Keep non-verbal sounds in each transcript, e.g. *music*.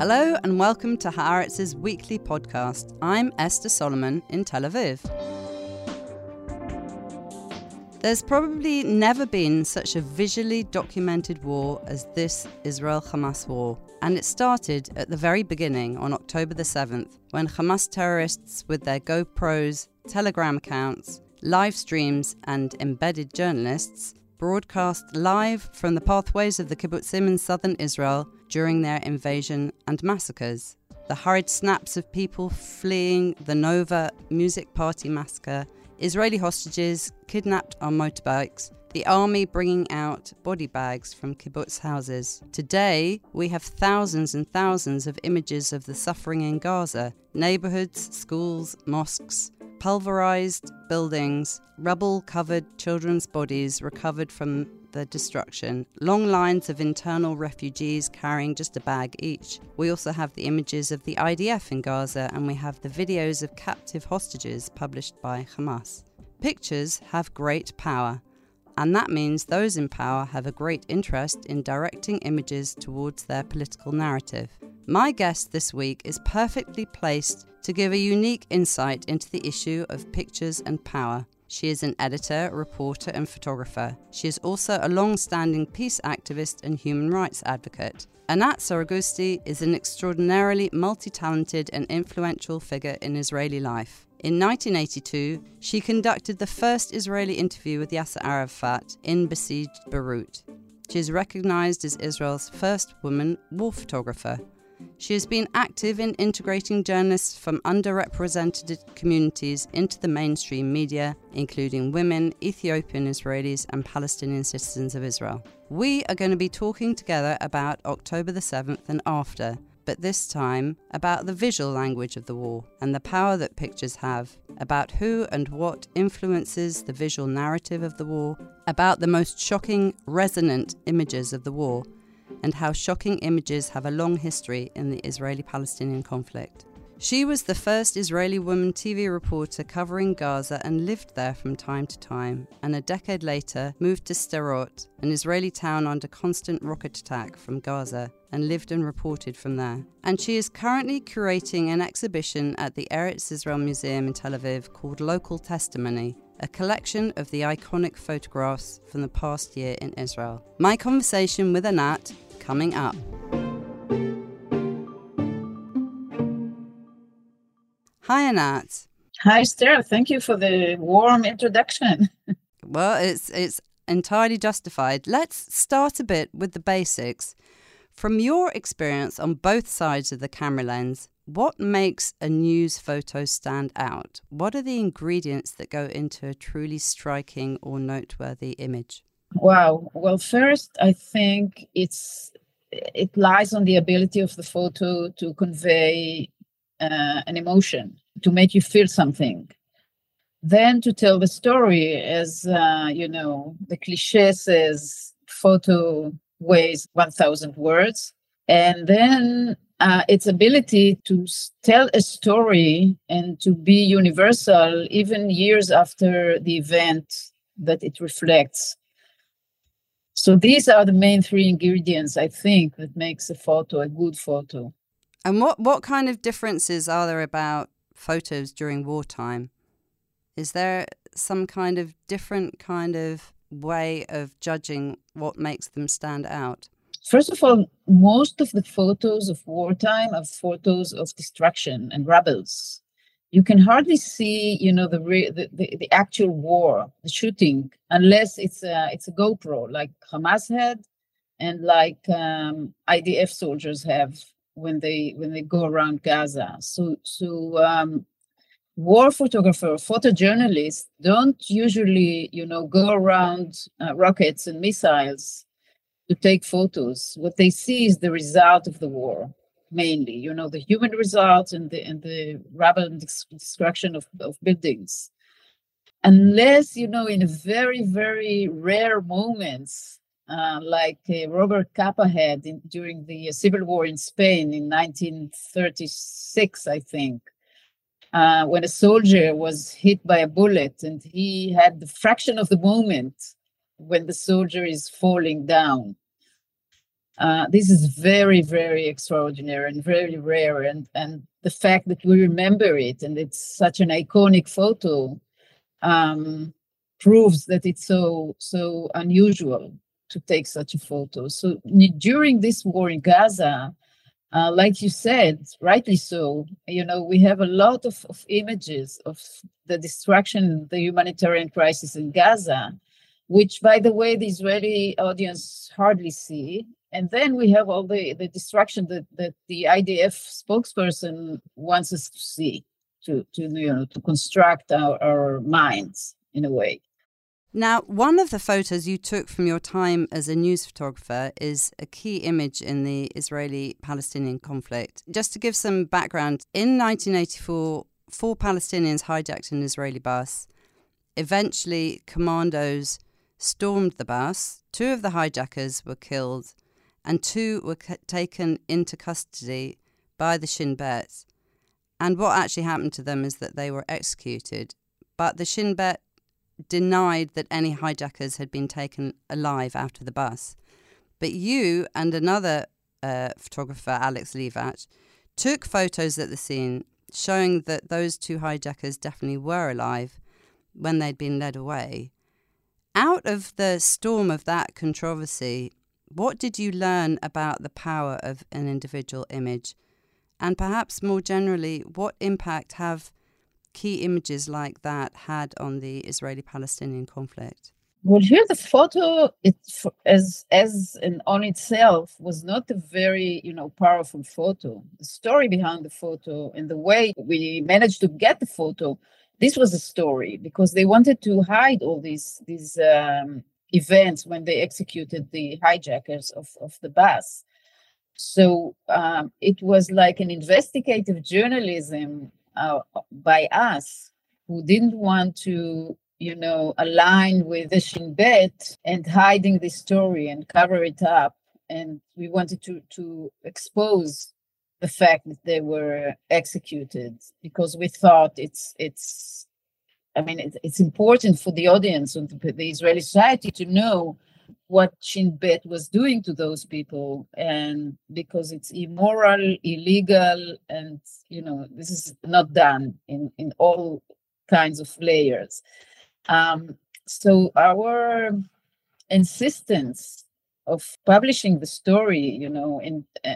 Hello and welcome to Haaretz's weekly podcast. I'm Esther Solomon in Tel Aviv. There's probably never been such a visually documented war as this Israel Hamas war, and it started at the very beginning on October the 7th when Hamas terrorists, with their GoPros, Telegram accounts, live streams, and embedded journalists, broadcast live from the pathways of the kibbutzim in southern Israel during their invasion and massacres. The hurried snaps of people fleeing the Nova music party massacre, Israeli hostages kidnapped on motorbikes, the army bringing out body bags from kibbutz houses. Today, we have thousands and thousands of images of the suffering in Gaza neighborhoods, schools, mosques, pulverized buildings, rubble covered children's bodies recovered from the destruction, long lines of internal refugees carrying just a bag each. We also have the images of the IDF in Gaza and we have the videos of captive hostages published by Hamas. Pictures have great power, and that means those in power have a great interest in directing images towards their political narrative. My guest this week is perfectly placed to give a unique insight into the issue of pictures and power. She is an editor, reporter, and photographer. She is also a long standing peace activist and human rights advocate. Anat Saragusti is an extraordinarily multi talented and influential figure in Israeli life. In 1982, she conducted the first Israeli interview with Yasser Arafat in besieged Beirut. She is recognized as Israel's first woman war photographer. She has been active in integrating journalists from underrepresented communities into the mainstream media, including women, Ethiopian Israelis, and Palestinian citizens of Israel. We are going to be talking together about October the 7th and after, but this time about the visual language of the war and the power that pictures have, about who and what influences the visual narrative of the war, about the most shocking, resonant images of the war and how shocking images have a long history in the Israeli Palestinian conflict. She was the first Israeli woman TV reporter covering Gaza and lived there from time to time, and a decade later moved to Sderot, an Israeli town under constant rocket attack from Gaza, and lived and reported from there. And she is currently curating an exhibition at the Eretz Israel Museum in Tel Aviv called Local Testimony, a collection of the iconic photographs from the past year in Israel. My conversation with Anat coming up. Hi, Anat. Hi, Esther. Thank you for the warm introduction. *laughs* well, it's it's entirely justified. Let's start a bit with the basics. From your experience on both sides of the camera lens, what makes a news photo stand out? What are the ingredients that go into a truly striking or noteworthy image? Wow. Well, first, I think it's it lies on the ability of the photo to convey uh, an emotion, to make you feel something. Then to tell the story, as uh, you know, the cliche says, photo weighs 1,000 words. And then uh, its ability to tell a story and to be universal even years after the event that it reflects. So these are the main three ingredients I think that makes a photo a good photo. And what what kind of differences are there about photos during wartime? Is there some kind of different kind of way of judging what makes them stand out? First of all, most of the photos of wartime are photos of destruction and rebels. You can hardly see, you know, the, re- the, the, the actual war, the shooting, unless it's a it's a GoPro like Hamas had, and like um, IDF soldiers have when they when they go around Gaza. So so um, war photographer, photojournalists don't usually, you know, go around uh, rockets and missiles to take photos. What they see is the result of the war, mainly, you know, the human results and the and the rubble and destruction of, of buildings. Unless, you know, in very, very rare moments, uh, like uh, Robert Capa had in, during the Civil War in Spain in 1936, I think, uh, when a soldier was hit by a bullet and he had the fraction of the moment when the soldier is falling down Uh, this is very, very extraordinary and very rare. And, and the fact that we remember it and it's such an iconic photo um, proves that it's so so unusual to take such a photo. So during this war in Gaza, uh, like you said, rightly so, you know, we have a lot of, of images of the destruction, the humanitarian crisis in Gaza, which, by the way, the Israeli audience hardly see. And then we have all the, the destruction that, that the IDF spokesperson wants us to see, to, to you know, to construct our, our minds in a way. Now, one of the photos you took from your time as a news photographer is a key image in the Israeli Palestinian conflict. Just to give some background, in 1984, four Palestinians hijacked an Israeli bus. Eventually, commandos stormed the bus. Two of the hijackers were killed, and two were c- taken into custody by the Shin Bet. And what actually happened to them is that they were executed. But the Shin Bet denied that any hijackers had been taken alive of the bus. But you and another uh, photographer, Alex Levac, took photos at the scene showing that those two hijackers definitely were alive when they'd been led away. Out of the storm of that controversy, what did you learn about the power of an individual image? And perhaps more generally, what impact have key images like that had on the Israeli Palestinian conflict? Well, here the photo, it as as on itself was not a very you know powerful photo. The story behind the photo and the way we managed to get the photo, this was a story because they wanted to hide all these these um, events when they executed the hijackers of of the bus. So um, it was like an investigative journalism uh, by us who didn't want to you know align with the shin bet and hiding the story and cover it up and we wanted to to expose the fact that they were executed because we thought it's it's i mean it, it's important for the audience and the, the israeli society to know what Shin Bet was doing to those people, and because it's immoral, illegal, and you know this is not done in in all kinds of layers. Um, so our insistence of publishing the story, you know, and uh,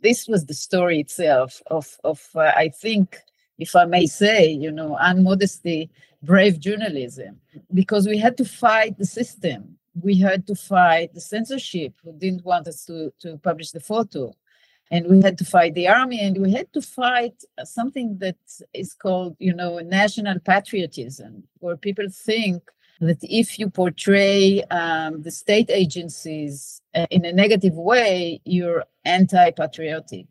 this was the story itself of of uh, I think, if I may say, you know, unmodesty, brave journalism, because we had to fight the system we had to fight the censorship who didn't want us to, to publish the photo. And we had to fight the army and we had to fight something that is called, you know, national patriotism, where people think that if you portray um, the state agencies uh, in a negative way, you're anti patriotic.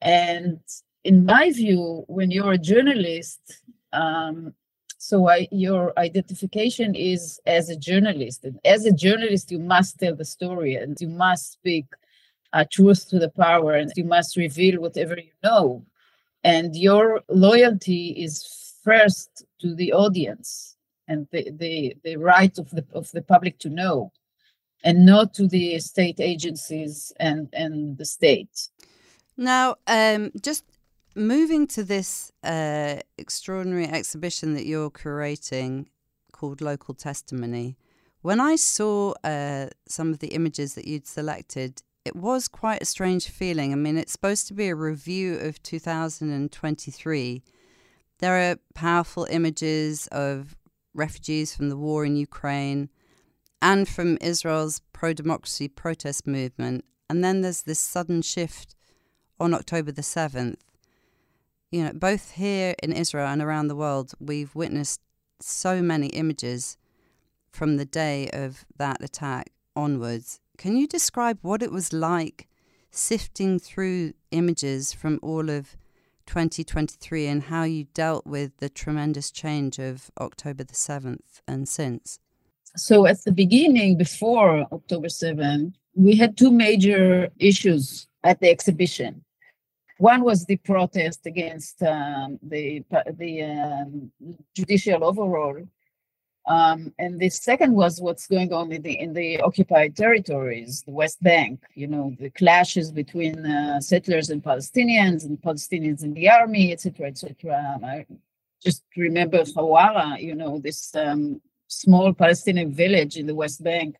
And in my view, when you're a journalist, um, so I, your identification is as a journalist. And as a journalist, you must tell the story and you must speak uh, truth to the power and you must reveal whatever you know. And your loyalty is first to the audience and the, the, the right of the, of the public to know and not to the state agencies and, and the state. Now, um, just moving to this uh, extraordinary exhibition that you're curating called Local Testimony, when I saw uh, some of the images that you'd selected, it was quite a strange feeling. I mean, it's supposed to be a review of 2023. There are powerful images of refugees from the war in Ukraine and from Israel's pro democracy protest movement. And then there's this sudden shift on October the 7th you know, both here in Israel and around the world, we've witnessed so many images from the day of that attack onwards. Can you describe what it was like sifting through images from all of 2023 and how you dealt with the tremendous change of October the 7th and since? So, at the beginning, before October 7th, we had two major issues at the exhibition. One was the protest against um, the the um, judicial overhaul, Um, and the second was what's going on in the in the occupied territories, the West Bank. You know, the clashes between uh, settlers and Palestinians, and Palestinians in the army, etc., etc. I just remember Hawara. You know, this um, small Palestinian village in the West Bank,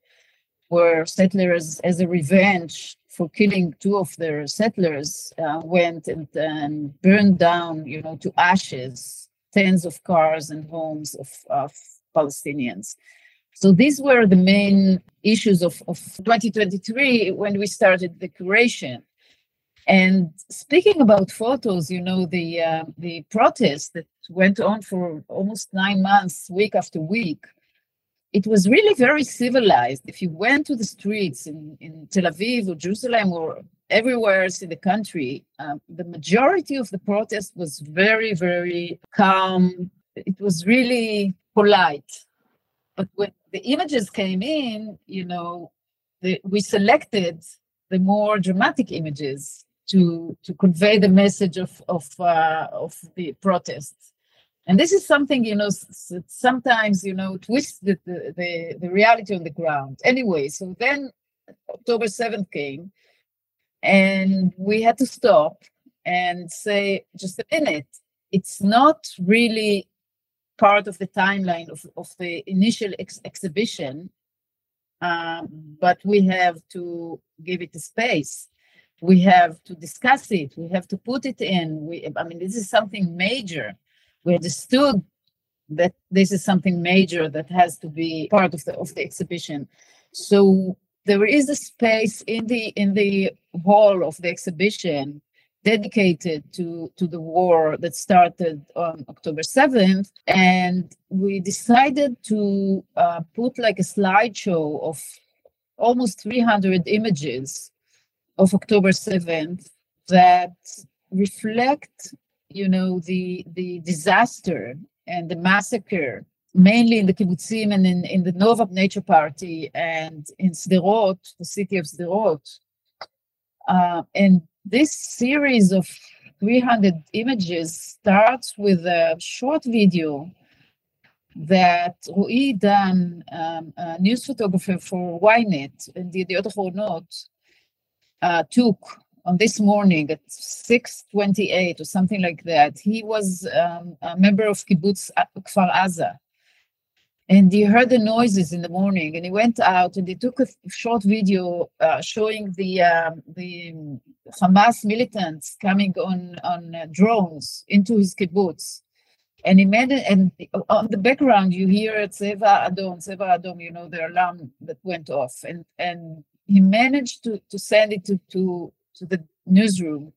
where settlers, as a revenge for killing two of their settlers, uh, went and, and burned down, you know, to ashes tens of cars and homes of, of Palestinians. So these were the main issues of, of 2023 when we started the curation. And speaking about photos, you know, the uh, the protest that went on for almost nine months, week after week, it was really very civilized. If you went to the streets in, in Tel Aviv or Jerusalem or everywhere else in the country, um, the majority of the protest was very, very calm. It was really polite. But when the images came in, you know, the, we selected the more dramatic images to to convey the message of of uh, of the protests. And this is something, you know, sometimes, you know, twist the, the, the reality on the ground. Anyway, so then October 7th came and we had to stop and say, just a minute, it's not really part of the timeline of, of the initial ex- exhibition, um, but we have to give it a space. We have to discuss it. We have to put it in. We, I mean, this is something major. We understood that this is something major that has to be part of the of the exhibition. So there is a space in the in the hall of the exhibition dedicated to, to the war that started on October 7th. And we decided to uh, put like a slideshow of almost 300 images of October 7th that reflect, you know, the, the disaster and the massacre mainly in the kibbutzim and in, in the Nova Nature Party and in Sderot, the city of Sderot. Uh, and this series of 300 images starts with a short video that Roy Idan, um, a news photographer for Ynet and the Yediot Ahronot, uh, took on this morning at 6.28 or something like that. He was um, a member of Kibbutz Kfar Aza, and he heard the noises in the morning and he went out and he took a short video uh, showing the um, the Hamas militants coming on on uh, drones into his kibbutz and he made it and on the background you hear Tseva Adom Tseva Adom you know the alarm that went off and and he managed to to send it to to to the newsroom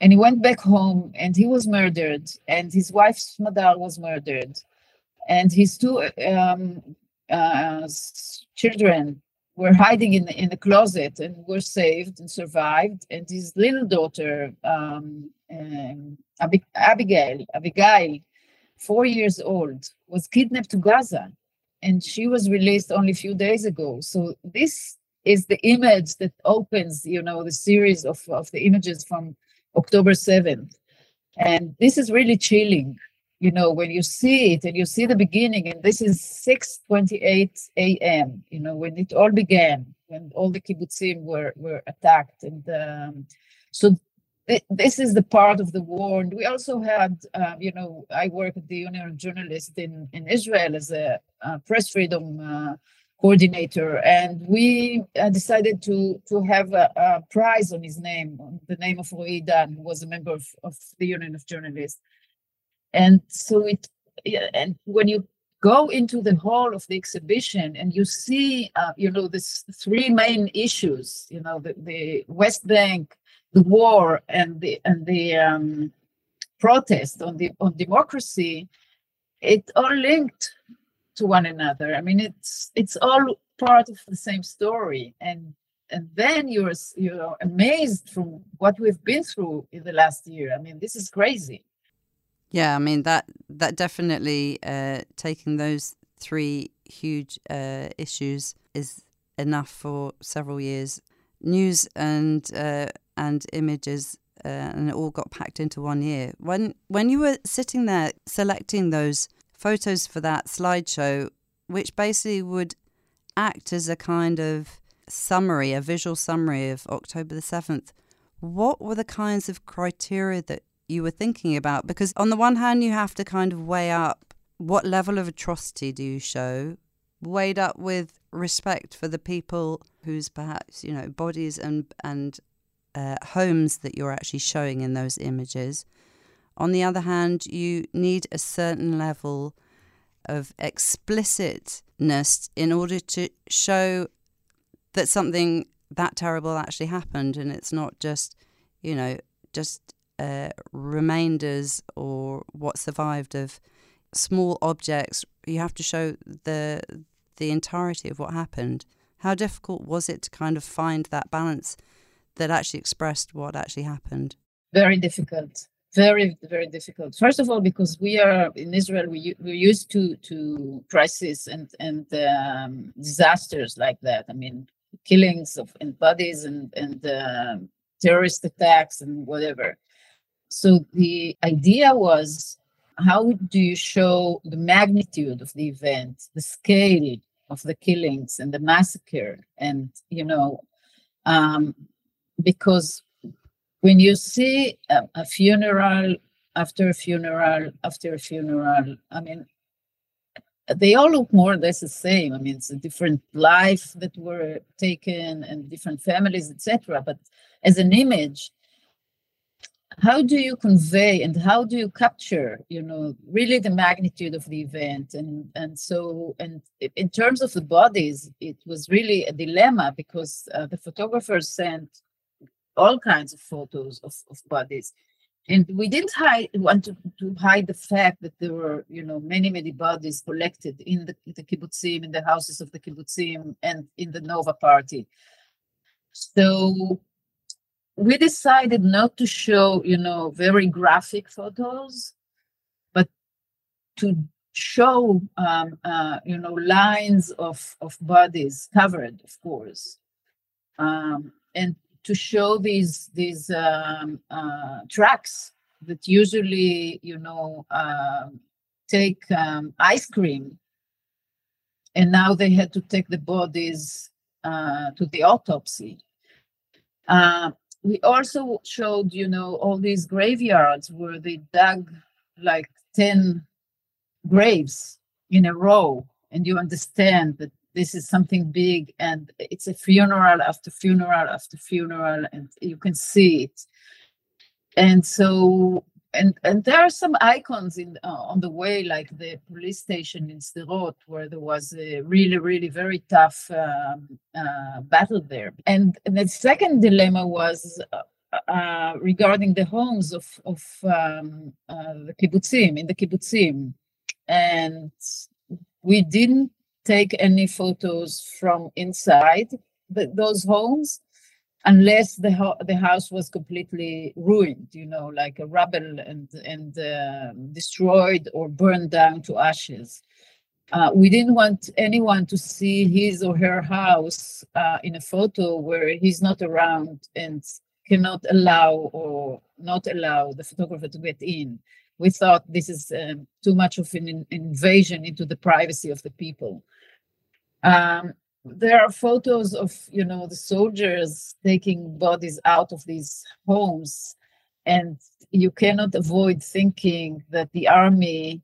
and he went back home and he was murdered and his wife Smadar was murdered and his two um, uh, children were hiding in the, in the closet and were saved and survived. And his little daughter, um, um, Ab- Abigail, Abigail, four years old, was kidnapped to Gaza, and she was released only a few days ago. So this is the image that opens, you know, the series of, of the images from October 7th. And this is really chilling you know when you see it and you see the beginning and this is 6:28 a.m. you know when it all began when all the kibbutzim were were attacked and um, so th- this is the part of the war and we also had uh, you know I work at the Union of Journalists in in Israel as a, a press freedom uh, coordinator and we uh, decided to to have a, a, prize on his name on the name of Roy Idan who was a member of, of the Union of Journalists. And so it and when you go into the hall of the exhibition and you see uh, you know this three main issues you know the, the west bank the war and the and the um, protest on the on democracy it all linked to one another i mean it's it's all part of the same story and and then you're you're amazed from what we've been through in the last year i mean this is crazy yeah, I mean that that definitely uh, taking those three huge uh, issues is enough for several years. News and uh, and images, uh, and it all got packed into one year. When when you were sitting there selecting those photos for that slideshow, which basically would act as a kind of summary, a visual summary of October the 7th. What were the kinds of criteria that you were thinking about? Because on the one hand, you have to kind of weigh up what level of atrocity do you show, weighed up with respect for the people whose perhaps, you know, bodies and, and uh, homes that you're actually showing in those images. On the other hand, you need a certain level of explicitness in order to show that something that terrible actually happened and it's not just, you know, just uh, remainders or what survived of small objects. You have to show the the entirety of what happened. How difficult was it to kind of find that balance that actually expressed what actually happened? Very difficult very very difficult. First of all because we are in israel we, we're used to to crisis and and um, disasters like that. I mean killings of and bodies and and uh, terrorist attacks and whatever. So the idea was how do you show the magnitude of the event the scale of the killings and the massacre? And you know um, because when you see a, a funeral after a funeral after a funeral, I mean, they all look more or less the same. I mean, it's a different life that were taken and different families, etc. But as an image, how do you convey and how do you capture, you know, really the magnitude of the event? And and so and in terms of the bodies, it was really a dilemma because uh, the photographers sent all kinds of photos of, of bodies. And we didn't hide, want to, to hide the fact that there were, you know, many, many bodies collected in the, the kibbutzim, in the houses of the kibbutzim, and in the Nova party. So we decided not to show, you know, very graphic photos, but to show, um, uh, you know, lines of, of bodies covered, of course, um, and to show these these um, uh, tracks that usually you know uh, take um, ice cream. And now they had to take the bodies uh, to the autopsy. Uh, we also showed you know all these graveyards where they dug like 10 graves in a row. And you understand that this is something big and it's a funeral after funeral after funeral and you can see it. And so and and there are some icons in uh, on the way like the police station in Sderot where there was a really really very tough um, uh, battle there. And, and, the second dilemma was uh, uh regarding the homes of of um, uh, the kibbutzim in the kibbutzim. And we didn't take any photos from inside the, those homes unless the ho- the house was completely ruined you know like a rubble and and uh, destroyed or burned down to ashes uh, we didn't want anyone to see his or her house uh, in a photo where he's not around and cannot allow or not allow the photographer to get in we thought this is um, too much of an in- invasion into the privacy of the people. Um, there are photos of you know the soldiers taking bodies out of these homes, and you cannot avoid thinking that the army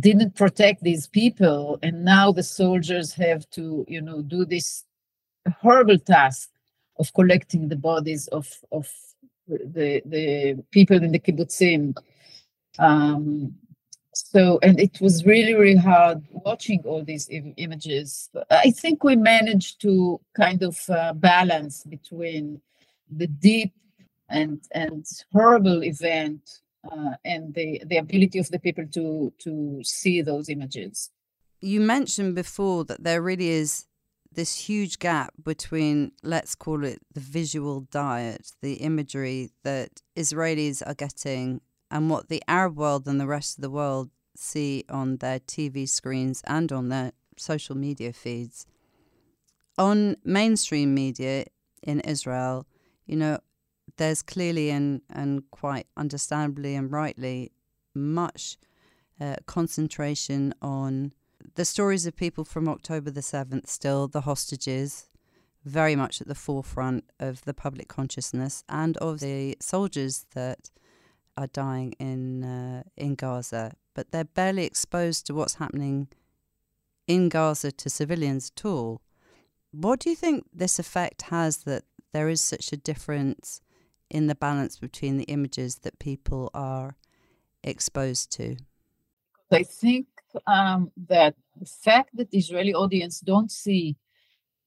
didn't protect these people, and now the soldiers have to you know do this horrible task of collecting the bodies of of the the people in the kibbutzim. Um, so, and it was really, really hard watching all these Im- images. I think we managed to kind of uh, balance between the deep and and horrible event uh, and the the ability of the people to to see those images. You mentioned before that there really is this huge gap between let's call it the visual diet, the imagery that Israelis are getting and what the Arab world and the rest of the world see on their TV screens and on their social media feeds. On mainstream media in Israel, you know, there's clearly and, and quite understandably and rightly much uh, concentration on the stories of people from October the 7th still, the hostages, very much at the forefront of the public consciousness and of the soldiers that are dying in uh, in Gaza, but they're barely exposed to what's happening in Gaza to civilians at all. What do you think this effect has that there is such a difference in the balance between the images that people are exposed to? I think um, that the fact that the Israeli audience don't see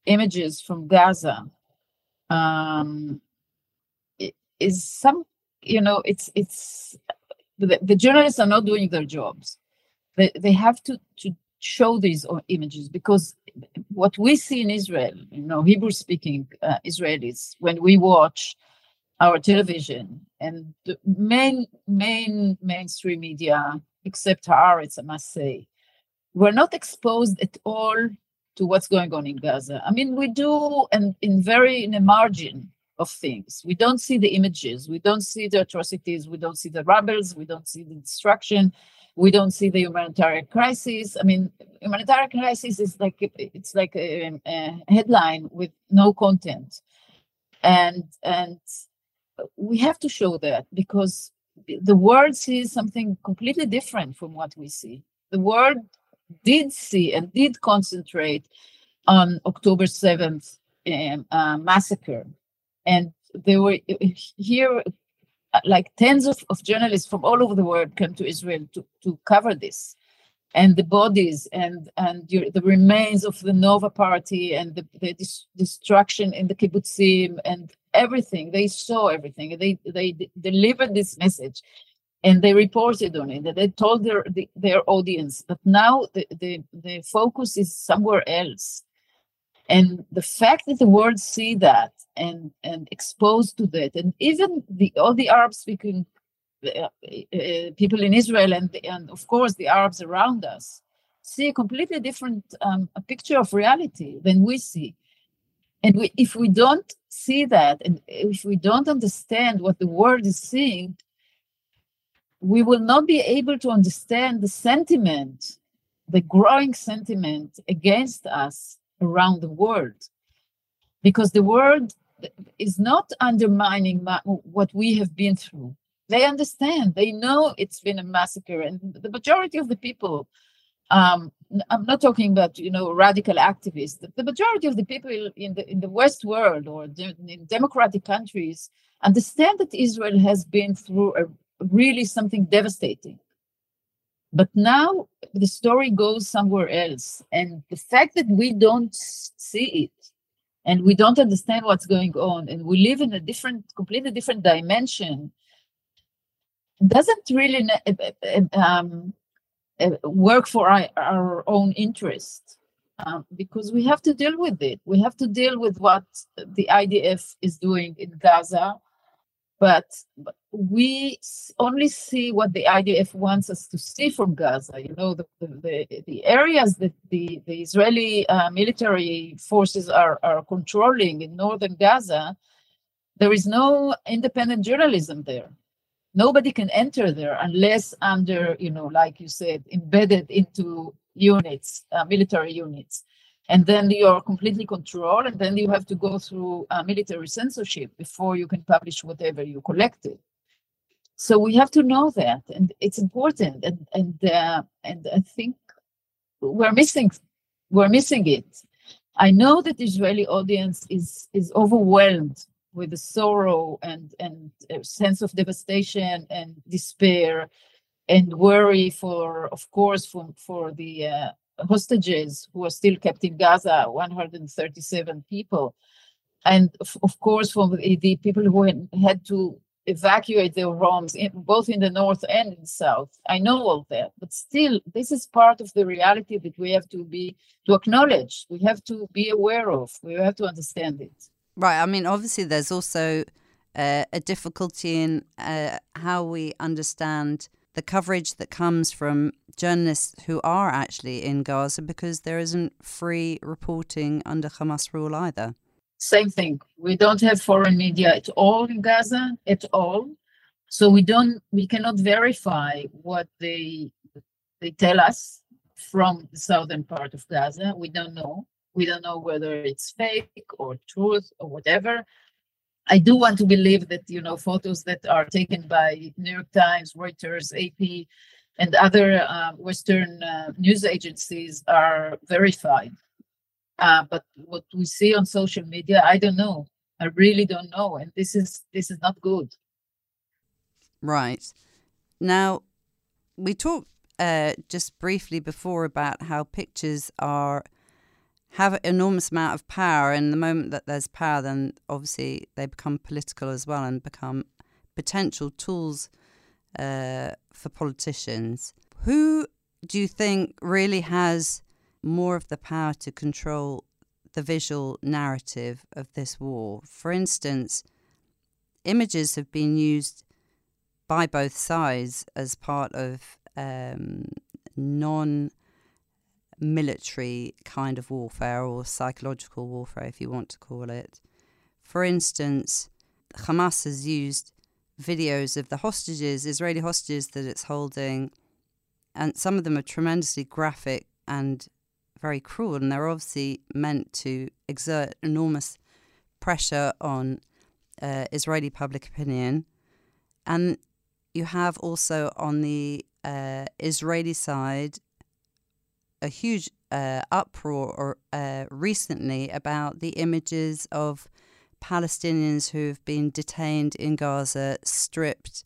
images from Gaza um, is some, you know, it's it's the, the journalists are not doing their jobs. They they have to to show these images because what we see in Israel, you know, Hebrew speaking uh, Israelis, when we watch our television and the main main mainstream media except Haaretz, I must say, we're not exposed at all to what's going on in Gaza. I mean, we do, and in very in a margin of things. We don't see the images, we don't see the atrocities, we don't see the rebels, we don't see the destruction, we don't see the humanitarian crisis. I mean, humanitarian crisis is like it's like a, a headline with no content, and and we have to show that because the world sees something completely different from what we see. The world did see and did concentrate on October 7th um, uh, massacre. And there were here, like tens of, of journalists from all over the world came to Israel to, to cover this. And the bodies and and the remains of the Nova party and the, the dis- destruction in the kibbutzim and everything. They saw everything. They they d- delivered this message, and they reported on it. They told their the, their audience. But now the, the the focus is somewhere else, and the fact that the world see that and and exposed to that, and even the all the Arab speaking uh, uh, people in Israel and and of course the Arabs around us see a completely different um, a picture of reality than we see. And we, if we don't see that, and if we don't understand what the world is seeing, we will not be able to understand the sentiment, the growing sentiment against us around the world. Because the world is not undermining what we have been through. They understand, they know it's been a massacre, and the majority of the people um, I'm not talking about you know radical activists. The, majority of the people in the in the West world or de- in democratic countries understand that Israel has been through a really something devastating. But now the story goes somewhere else, and the fact that we don't see it and we don't understand what's going on, and we live in a different, completely different dimension, doesn't really um, uh, work for our, our own interest um, because we have to deal with it. We have to deal with what the IDF is doing in Gaza, but, we only see what the IDF wants us to see from Gaza. You know, the, the, the areas that the, the Israeli uh, military forces are, are controlling in northern Gaza, there is no independent journalism there nobody can enter there unless under you know like you said embedded into units uh, military units and then you're completely controlled and then you have to go through uh, military censorship before you can publish whatever you collected. So we have to know that and it's important and and uh, and i think we're missing we're missing it. I know that the israeli audience is is overwhelmed with the sorrow and and a sense of devastation and despair and worry for of course for for the uh, hostages who are still kept in gaza 137 people and of, course for the, people who had, had to evacuate their homes in, both in the north and in the south i know all that but still this is part of the reality that we have to be to acknowledge we have to be aware of we have to understand it Right. I mean, obviously, there's also uh, a difficulty in uh, how we understand the coverage that comes from journalists who are actually in Gaza because there isn't free reporting under Hamas rule either. Same thing. We don't have foreign media at all in Gaza, at all. So we don't, we cannot verify what they they tell us from the southern part of Gaza. We don't know. We don't know whether it's fake or truth or whatever. I do want to believe that you know photos that are taken by New York Times, Reuters, AP, and other uh, Western uh, news agencies are verified. Uh, but what we see on social media, I don't know. I really don't know, and this is this is not good. Right now, we talked uh, just briefly before about how pictures are have enormous amount of power, and the moment that there's power, then obviously they become political as well and become potential tools uh, for politicians. Who do you think really has more of the power to control the visual narrative of this war? For instance, images have been used by both sides as part of um, non military kind of warfare or psychological warfare, if you want to call it. For instance, Hamas has used videos of the hostages, Israeli hostages that it's holding, and some of them are tremendously graphic and very cruel, and they're obviously meant to exert enormous pressure on uh, Israeli public opinion. And you have also on the uh, Israeli side a huge uh, uproar uh, recently about the images of Palestinians who have been detained in Gaza, stripped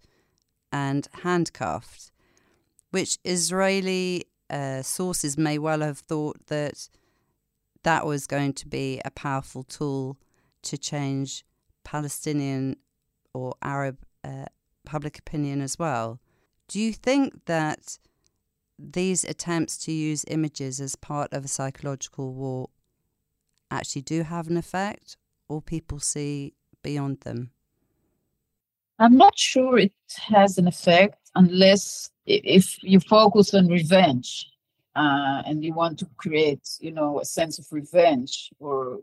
and handcuffed, which Israeli uh, sources may well have thought that that was going to be a powerful tool to change Palestinian or Arab uh, public opinion as well. Do you think that these attempts to use images as part of a psychological war actually do have an effect, or people see beyond them? I'm not sure it has an effect unless if you focus on revenge uh, and you want to create, you know, a sense of revenge or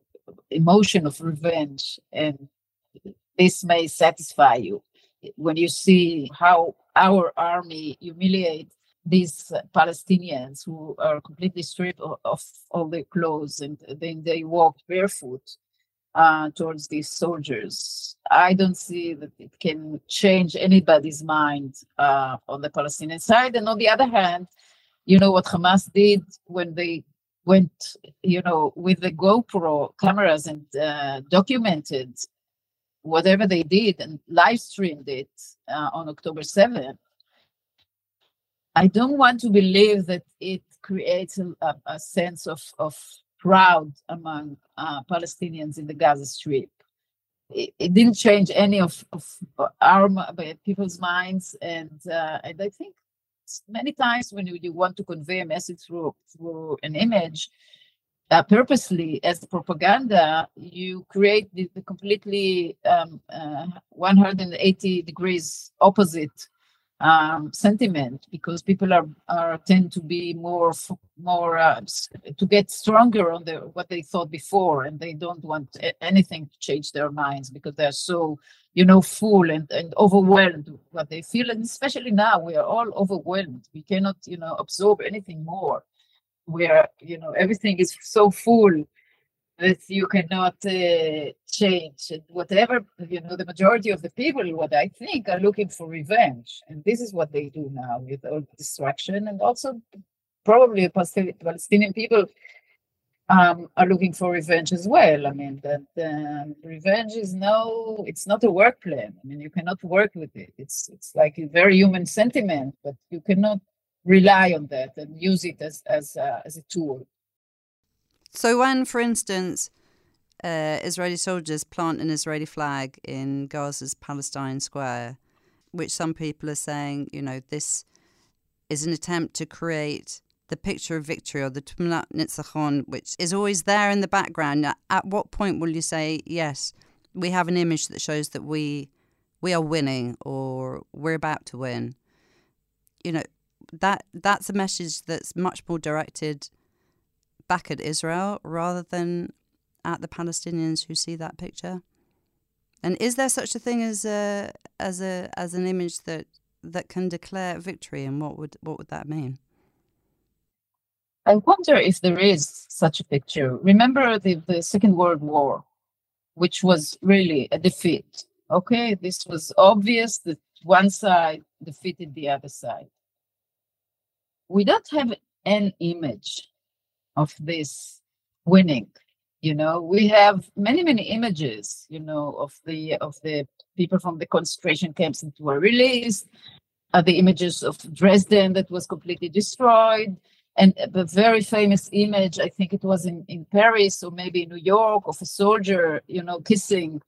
emotion of revenge, and this may satisfy you when you see how our army humiliate these Palestinians who are completely stripped of, of all their clothes and then they walk barefoot uh, towards these soldiers. I don't see that it can change anybody's mind uh, on the Palestinian side. And on the other hand, you know what Hamas did when they went, you know, with the GoPro cameras and uh, documented whatever they did and live streamed it uh, on October 7th I don't want to believe that it creates a, a sense of, of proud among uh, Palestinians in the Gaza Strip. It, it didn't change any of, of our people's minds, and uh, and I think many times when you, you want to convey a message through through an image, uh, purposely as propaganda, you create the, the completely um, uh, 180 degrees opposite um, sentiment because people are, are tend to be more more uh, to get stronger on the what they thought before and they don't want anything to change their minds because they're so you know full and, and overwhelmed what they feel. And especially now we are all overwhelmed. We cannot you know absorb anything more. Where you know everything is so full you cannot uh, change. Whatever, you know, the majority of the people, what I think, are looking for revenge. And this is what they do now with all the destruction. And also, probably the Palestinian people um, are looking for revenge as well. I mean, that um, revenge is no, it's not a work plan. I mean, you cannot work with it. It's it's like a very human sentiment, but you cannot rely on that and use it as as uh, as a tool. So when, for instance, uh, Israeli soldiers plant an Israeli flag in Gaza's Palestine Square, which some people are saying, you know, this is an attempt to create the picture of victory or the Tmuna Nitzachon, which is always there in the background. At what point will you say, yes, we have an image that shows that we we are winning or we're about to win? You know, that that's a message that's much more directed back at Israel rather than at the Palestinians who see that picture? And is there such a thing as a as a as an image that that can declare victory? And what would what would that mean? I wonder if there is such a picture. Remember the, the Second World War, which was really a defeat. Okay, this was obvious that one side defeated the other side. We don't have an image of this winning. You know, we have many, many images, you know, of the of the people from the concentration camps that were released, uh, the images of Dresden that was completely destroyed, and a very famous image, I think it was in, in Paris or maybe New York, of a soldier, you know, kissing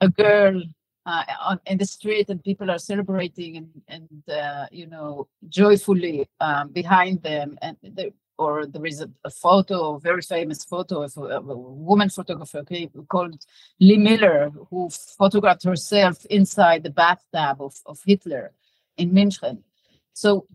a girl uh, on, in the street, and people are celebrating and and uh, you know joyfully um, behind them, and there, or there is a, a, photo, a very famous photo of a, a woman photographer called Lee Miller, who photographed herself inside the bathtub of, of Hitler in München. So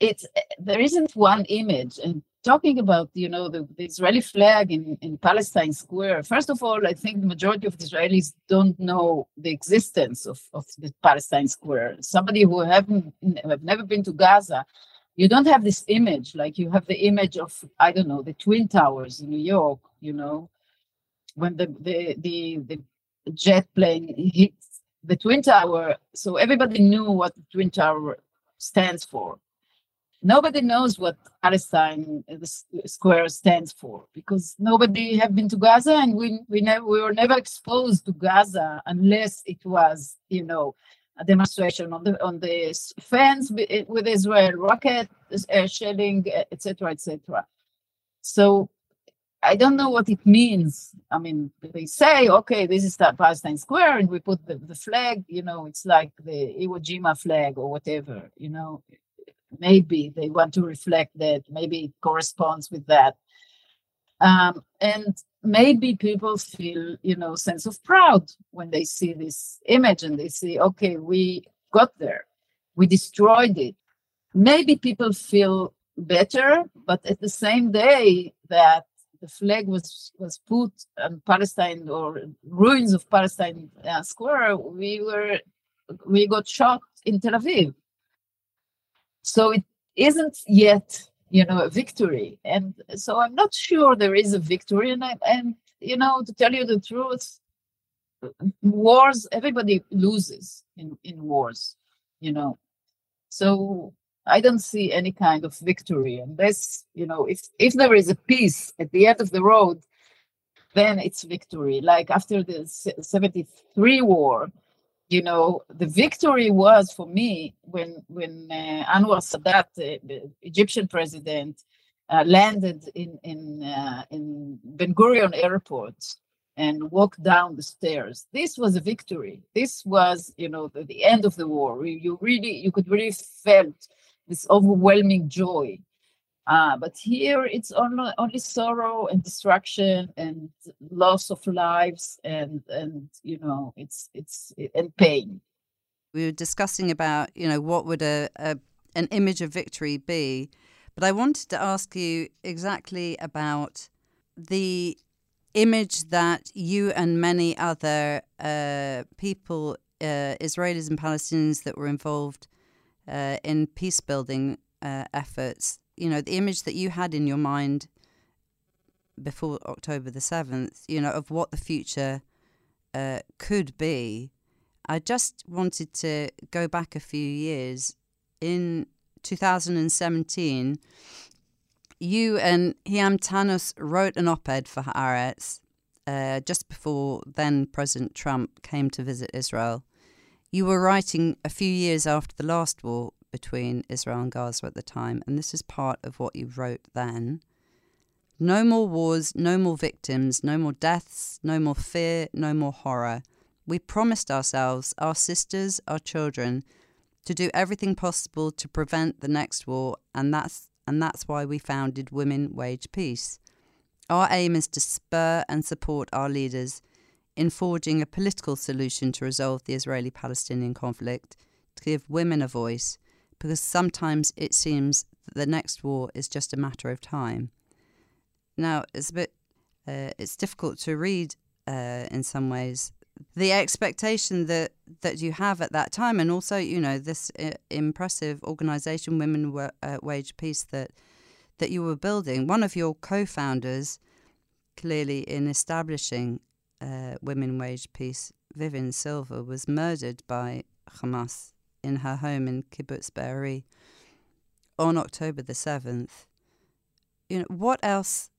it's eh, there isn't one image and talking about you know the, the, israeli flag in, in palestine square first of all i think the majority of the israelis don't know the existence of, of the palestine square somebody who haven't have never been to gaza you don't have this image like you have the image of i don't know the twin towers in new york you know when the the the, the jet plane hits the twin tower so everybody knew what the twin tower stands for. Nobody knows what Palestine uh, the square stands for because nobody have been to Gaza and we we never we were never exposed to Gaza unless it was you know demonstration on the on the fence with Israel rocket uh, shelling etc etc. So I don't know what it means. I mean, they say, okay, this is the Palestine Square, and we put the, the flag, you know, it's like the Iwo Jima flag or whatever, you know, maybe they want to reflect that maybe it corresponds with that um, and maybe people feel you know sense of proud when they see this image and they see okay we got there. We destroyed it. Maybe people feel better but at the same day that the flag was was put on palestine or ruins of palestine uh, square we were we got shot in tel aviv. So it isn't yet, you know, a victory. And so I'm not sure there is a victory. And I, and you know, to tell you the truth, wars everybody loses in in wars, you know. So I don't see any kind of victory unless you know if if there is a peace at the end of the road, then it's victory. Like after the 73 war, you know, the victory was for me when when uh, Anwar Sadat, uh, the Egyptian president, uh, landed in in uh, in Ben Gurion Airport and walked down the stairs. This was a victory. This was, you know, the, the end of the war. You really, you could really felt this overwhelming joy uh, but here it's only, only sorrow and destruction and loss of lives and and you know it's it's and pain. We were discussing about you know what would a, a an image of victory be, but I wanted to ask you exactly about the image that you and many other uh, people, uh, Israelis and Palestinians that were involved uh, in peace building uh, efforts you know, the image that you had in your mind before October the 7th, you know, of what the future uh, could be. I just wanted to go back a few years. In 2017, you and Hiam Tannus wrote an op ed for Haaretz uh, just before then President Trump came to visit Israel. You were writing a few years after the last war between Israel and Gaza at the time, and this is part of what you wrote then. No more wars, no more victims, no more deaths, no more fear, no more horror. We promised ourselves, our sisters, our children, to do everything possible to prevent the next war, and that's and that's why we founded Women Wage Peace. Our aim is to spur and support our leaders in forging a political solution to resolve the Israeli Palestinian conflict, to give women a voice, because sometimes it seems that the next war is just a matter of time. Now, it's a bit, uh, it's difficult to read uh, in some ways. The expectation that, that you have at that time, and also, you know, this uh, impressive organization, Women uh, Wage Peace, that that you were building. One of your co founders, clearly in establishing uh, women wage peace, Vivian Silver, was murdered by Hamas in her home in Kibbutz Be'eri on October the 7th. You know, what else,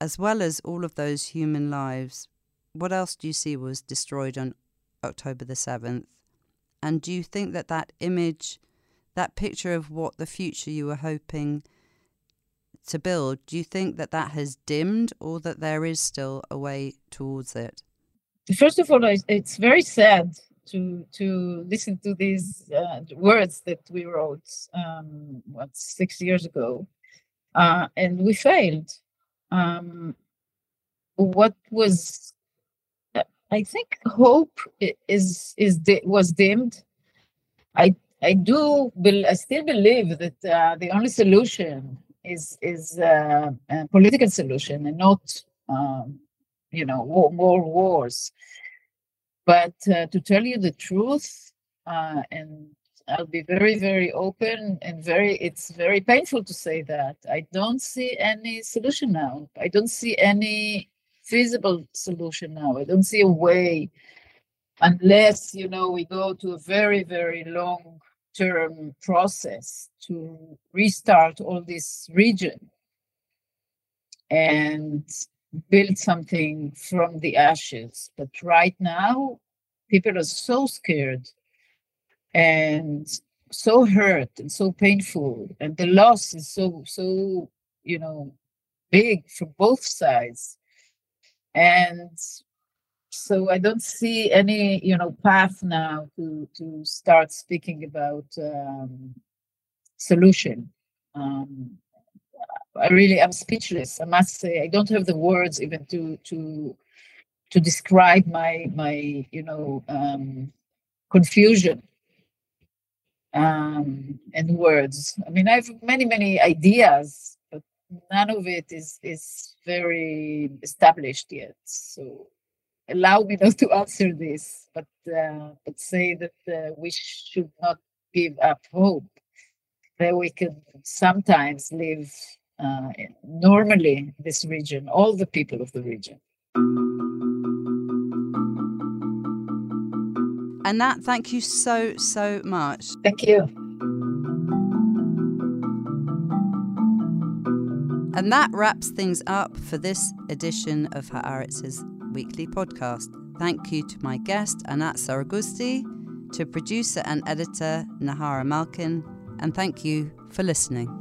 as well as all of those human lives, what else do you see was destroyed on October the 7th? And do you think that that image, that picture of what the future you were hoping to build, do you think that that has dimmed or that there is still a way towards it? First of all, it's very sad to to listen to these uh, words that we wrote um, what six years ago, uh, and we failed. Um, what was I think hope is is was dimmed. I I do I still believe that uh, the only solution is is uh, a political solution and not um, you know war, more wars. But uh, to tell you the truth, uh, and I'll be very very open and very it's very painful to say that I don't see any solution now. I don't see any feasible solution now. I don't see a way unless you know we go to a very very long term process to restart all this region and build something from the ashes. But right now people are so scared and so hurt and so painful. And the loss is so so you know big for both sides. And so I don't see any, you know, path now to to start speaking about um, solution. Um, I really am speechless. I must say, I don't have the words even to to to describe my my you know um, confusion um, and words. I mean, I have many many ideas, but none of it is is very established yet. So allow me not to answer this, but uh, but say that uh, we should not give up hope that we can sometimes live uh, normally this region, all the people of the region. Anat, thank you so, so much. Thank you. And that wraps things up for this edition of Haaretz's weekly podcast. Thank you to my guest, Anat Saragusti, to producer and editor, Nahara Malkin, and thank you for listening.